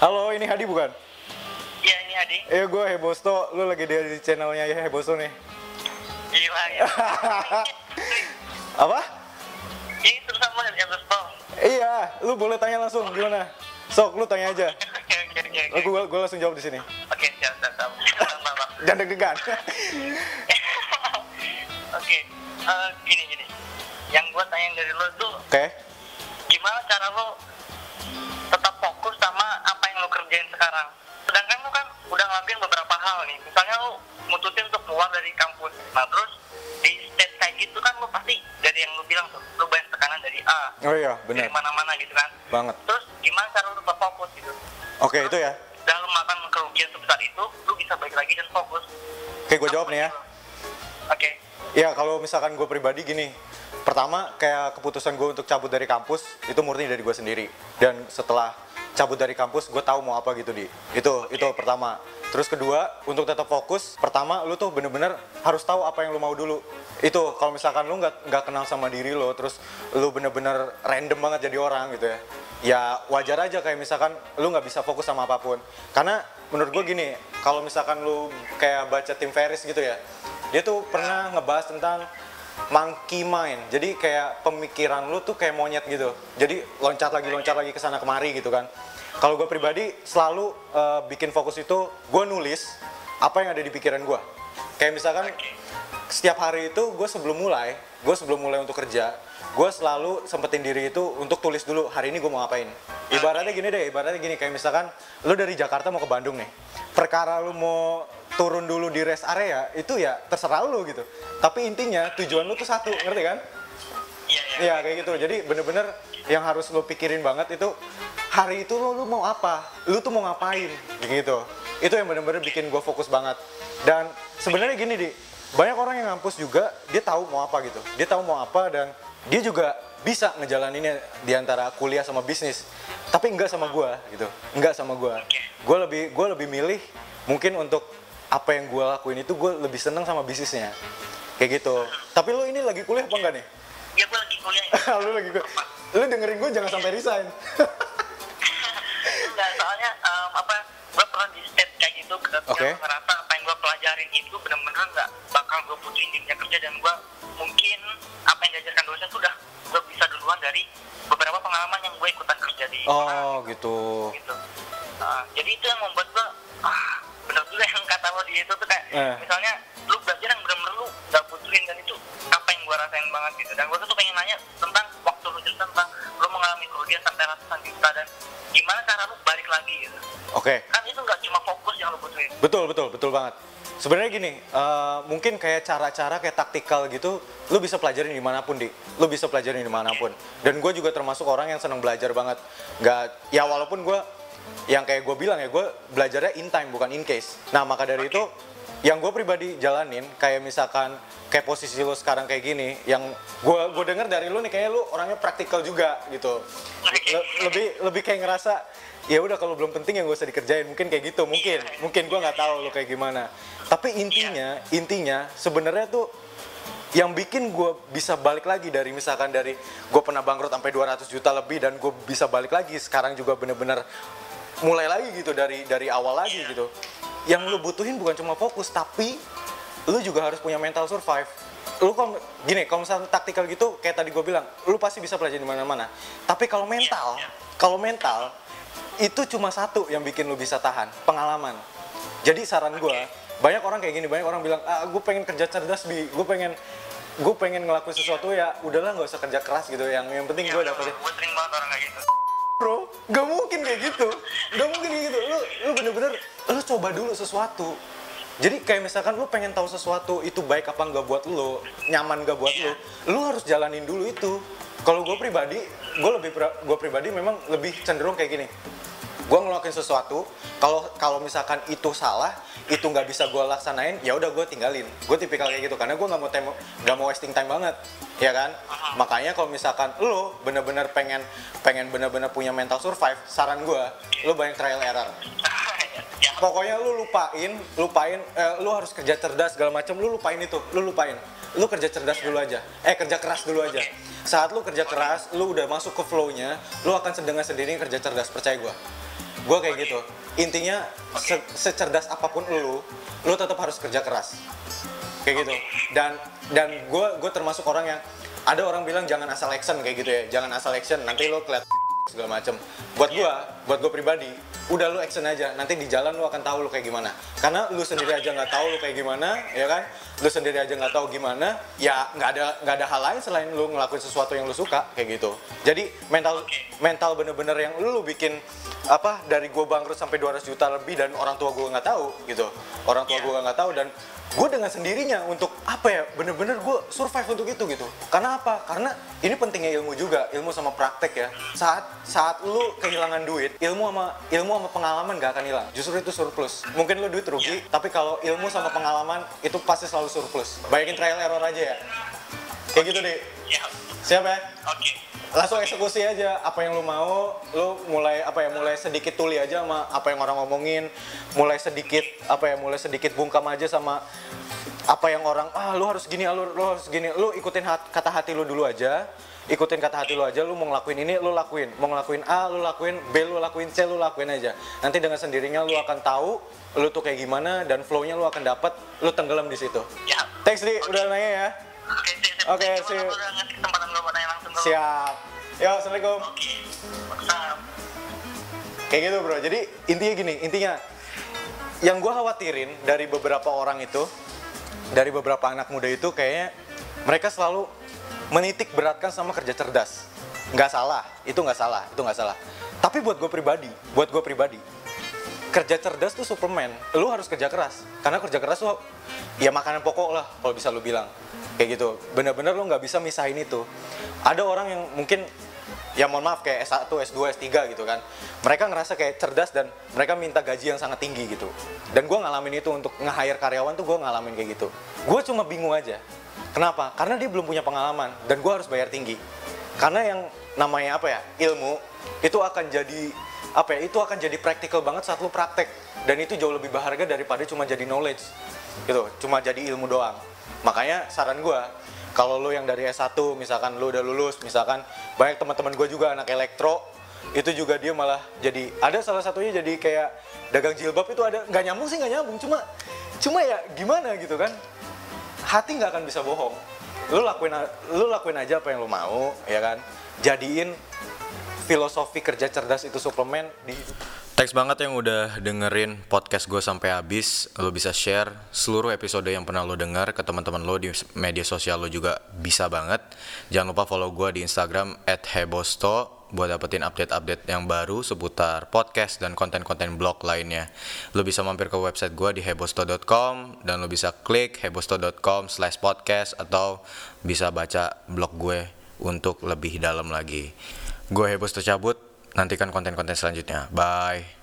Halo, ini Hadi bukan? Iya ini Adi. Iya, gue Hebosto. Lu lagi di channelnya ya Hebosto nih. Gila ya. Apa? Ini terus sama Gusto. Iya, lu boleh tanya langsung gimana? Sok, lu tanya aja. Oke oke oke. Gue gue langsung jawab di sini. Oke siap siap siap. Jangan deg-degan. Oke. eh, gini gini. Yang gua tanya dari lo tuh Oke. gimana cara lo sekarang. Sedangkan lo kan udah ngelakuin beberapa hal nih. Misalnya lo mutusin untuk keluar dari kampus. Nah terus di stage kayak gitu kan lo pasti dari yang lo bilang tuh lo banyak tekanan dari A Oh iya, dari benar. mana-mana gitu kan. Banget. Terus gimana cara lo tetap fokus gitu? Oke, itu ya. dalam makan kerugian sebesar itu, lu bisa balik lagi dan fokus. Oke, gue jawab nih ya. Oke. Ya, kalau misalkan gue pribadi gini. Pertama, kayak keputusan gue untuk cabut dari kampus, itu murni dari gue sendiri. Dan setelah cabut dari kampus, gue tahu mau apa gitu, di. Itu, itu pertama. Terus kedua, untuk tetap fokus, pertama lu tuh bener-bener harus tahu apa yang lu mau dulu. Itu, kalau misalkan lu nggak nggak kenal sama diri lo, terus lu bener-bener random banget jadi orang gitu ya. Ya wajar aja kayak misalkan lu nggak bisa fokus sama apa pun. Karena menurut gue gini, kalau misalkan lu kayak baca Tim Ferriss gitu ya, dia tuh pernah ngebahas tentang monkey mind. Jadi kayak pemikiran lu tuh kayak monyet gitu. Jadi loncat lagi loncat lagi ke sana kemari gitu kan. Kalau gue pribadi selalu eh, bikin fokus itu gue nulis apa yang ada di pikiran gue. Kayak misalkan setiap hari itu gue sebelum mulai, gue sebelum mulai untuk kerja, gue selalu sempetin diri itu untuk tulis dulu hari ini gue mau ngapain. Ibaratnya gini deh, ibaratnya gini kayak misalkan lu dari Jakarta mau ke Bandung nih, perkara lu mau turun dulu di rest area itu ya terserah lu gitu. Tapi intinya tujuan lu tuh satu, ngerti kan? Iya, iya. Iya kayak gitu. Jadi bener-bener yang harus lu pikirin banget itu hari itu lu, lu mau apa, lu tuh mau ngapain, gitu. Itu yang bener-bener bikin gue fokus banget. Dan sebenarnya gini di banyak orang yang ngampus juga dia tahu mau apa gitu. Dia tahu mau apa dan dia juga bisa ngejalaninnya di antara kuliah sama bisnis. Tapi enggak sama gue gitu, enggak sama gue. Gue lebih gue lebih milih mungkin untuk apa yang gue lakuin itu gue lebih seneng sama bisnisnya kayak gitu. Tapi lu ini lagi kuliah apa enggak nih? Iya, gue lagi kuliah. lu lagi gue lu dengerin gue jangan sampai resign Enggak, soalnya em, apa? Gue pernah di state kayak gitu, ke yang ngerasa apa yang gue pelajarin itu bener-bener nggak bakal gue butuhin di dunia kerja dan gue mungkin apa yang diajarkan dosen tuh udah gue bisa duluan dari beberapa pengalaman yang gue ikutan kerja di oh gitu gitu. Nah, jadi itu yang membuat gua ah bener juga yang kata lo di itu tuh kayak Eh. misalnya lu belajar yang bener-bener lu gak butuhin dan itu apa yang gua rasain banget gitu. Dan gua tuh pengen nanya tentang waktu lu cerita tentang lu mengalami kerugian sampai ratusan juta dan gimana cara lu balik lagi gitu. Oke. Kan itu nggak cuma fokus yang lu butuhin. Betul betul betul banget. Sebenarnya gini eh, mungkin kayak cara-cara kayak taktikal gitu lu bisa pelajarin di mana pun di. Lu bisa pelajarin di mana pun. Dan gue juga termasuk orang yang senang belajar banget. Nggak ya walaupun gue yang kayak gue bilang ya gue belajarnya in time bukan in case. Nah maka dari itu yang gue pribadi jalanin kayak misalkan kayak posisi lu sekarang kayak gini yang gue gue denger dari lu nih kayak lu orangnya praktikal juga gitu. Le- lebih lebih kayak ngerasa ya udah kalau belum penting yang gak usah dikerjain. Mungkin kayak gitu mungkin. mungkin gue nggak tahu lu kayak gimana. Tapi intinya intinya sebenarnya tuh yang bikin gue bisa balik lagi dari misalkan dari gue pernah bangkrut sampai 200 juta lebih dan gue bisa balik lagi sekarang juga bener-bener mulai lagi gitu dari dari awal lagi gitu. Yang lu butuhin bukan cuma fokus tapi lu juga harus punya mental survive. Lu kalau gini kalau misalnya taktikal gitu kayak tadi gue bilang lu pasti bisa pelajari di mana-mana. Tapi kalau mental kalau mental itu cuma satu yang bikin lu bisa tahan pengalaman. Jadi saran gue banyak orang kayak gini banyak orang bilang ah gue pengen kerja cerdas bi. Gue pengen gue pengen ngelakuin sesuatu ya udahlah nggak usah kerja keras gitu yang yang penting gue dapetin. gue sering banget orang kayak gitu bro gak mungkin kayak gitu. Gak mungkin kayak gitu. Lu lu bener-bener lu coba dulu sesuatu. Jadi kayak misalkan lu pengen tahu sesuatu itu baik apa nggak buat lu nyaman gak buat lu lu harus jalanin dulu itu. Kalau gue pribadi gue lebih gue pribadi memang lebih cenderung kayak gini gue ngelakuin sesuatu kalau kalau misalkan itu salah itu nggak bisa gue laksanain ya udah gue tinggalin. Gue tipikal kayak gitu karena gue nggak mau tem- nggak mau wasting time banget ya kan? Makanya kalau misalkan lo bener-bener pengen pengen bener-bener punya mental survive saran gue lo banyak trial error. Ya. Pokoknya lu lupain lupain eh, lu harus kerja cerdas segala macam lu lupain itu lu lupain. Lu kerja cerdas dulu aja. Eh kerja keras dulu aja. Saat lu kerja keras lu udah masuk ke flow-nya lu akan dengan sendiri kerja cerdas percaya gua gue kayak gitu. Intinya se- secerdas apa pun lu lu tetap harus kerja keras. Kayak gitu. Dan dan gue gue termasuk orang yang ada orang bilang jangan asal action kayak gitu ya. Jangan asal action nanti lu keliat segala macem. Buat gue buat gue pribadi udah lu action aja. Nanti di jalan lu akan tahu lu kayak gimana. Karena lu sendiri aja nggak tahu lu kayak gimana ya kan? Lu sendiri aja nggak tahu gimana ya nggak ada nggak ada hal lain selain lu ngelakuin sesuatu yang lu suka kayak gitu. Jadi mental mental bener-bener yang lu bikin apa dari gue bangkrut sampai 200 juta lebih dan orang tua gue nggak tahu gitu. Orang tua gue nggak tahu dan gue dengan sendirinya untuk apa ya bener-bener gue survive untuk itu gitu. Karena apa? Karena ini pentingnya ilmu juga ilmu sama praktek ya. Saat saat lu kehilangan duit ilmu sama ilmu sama pengalaman gak akan hilang. Justru itu surplus. Mungkin lu duit rugi tapi kalau ilmu sama pengalaman itu pasti selalu surplus. Bayakin trial error aja ya. Kayak gitu deh Ya, siap ya? Oke. langsung eksekusi aja. Apa yang lu mau lu mulai apa ya mulai sedikit tuli aja sama apa yang orang ngomongin. Mulai sedikit apa ya mulai sedikit bungkam aja sama apa yang orang ah lu harus gini ah, lu, lu harus gini. Lu ikutin hat- kata hati lu dulu aja ikutin kata hati lu aja lu mau ngelakuin ini lu lakuin mau ngelakuin A lu lakuin B lu lakuin C lu lakuin aja nanti dengan sendirinya lu akan tahu lu tuh kayak gimana dan flow-nya lu akan dapat lu tenggelam di situ Ya. thanks di udah nanya ya Oke, langsung ke lu. siap yo assalamualaikum. Whatsapp. Kayak gitu bro. Jadi intinya gini, intinya yang gue khawatirin dari beberapa orang itu, dari beberapa anak muda itu kayaknya mereka selalu menitik beratkan sama kerja cerdas. Nggak salah, itu nggak salah, itu nggak salah. Tapi buat gue pribadi, buat gue pribadi, kerja cerdas tuh Superman. Lu harus kerja keras, karena kerja keras tuh ya makanan pokok lah kalau bisa lu bilang. Kayak gitu. Bener-bener lu nggak bisa misahin itu. Ada orang yang mungkin ya mohon maaf kayak S1, S2, S3 gitu kan. Mereka ngerasa kayak cerdas dan mereka minta gaji yang sangat tinggi gitu. Dan gue ngalamin itu untuk nge-hire karyawan tuh gue ngalamin kayak gitu. Gue cuma bingung aja. Kenapa? Karena dia belum punya pengalaman dan gue harus bayar tinggi. Karena yang namanya apa ya ilmu itu akan jadi apa ya itu akan jadi praktikal banget saat lu praktek. Dan itu jauh lebih berharga daripada cuma jadi knowledge. Gitu cuma jadi ilmu doang. Makanya saran gue kalau lu yang dari S1 misalkan lu udah lulus misalkan banyak teman-teman gue juga anak elektro itu juga dia malah jadi ada salah satunya jadi kayak dagang jilbab itu ada nggak nyambung sih nggak nyambung. Cuma cuma ya gimana gitu kan hati nggak akan bisa bohong. Lu lakuin lu lakuin aja apa yang lu mau ya kan? Jadiin filosofi kerja cerdas itu suplemen di Thanks banget yang udah dengerin podcast gue sampai habis. Lo bisa share seluruh episode yang pernah lo denger ke teman-teman lo di media sosial lo juga bisa banget. Jangan lupa follow gue di Instagram @hebosto buat dapetin update-update yang baru seputar podcast dan konten-konten blog lainnya. Lo bisa mampir ke website gue di hebosto.com dan lo bisa klik hebosto.com slash podcast atau bisa baca blog gue untuk lebih dalam lagi. Gue Hebosto cabut, nantikan konten-konten selanjutnya. Bye.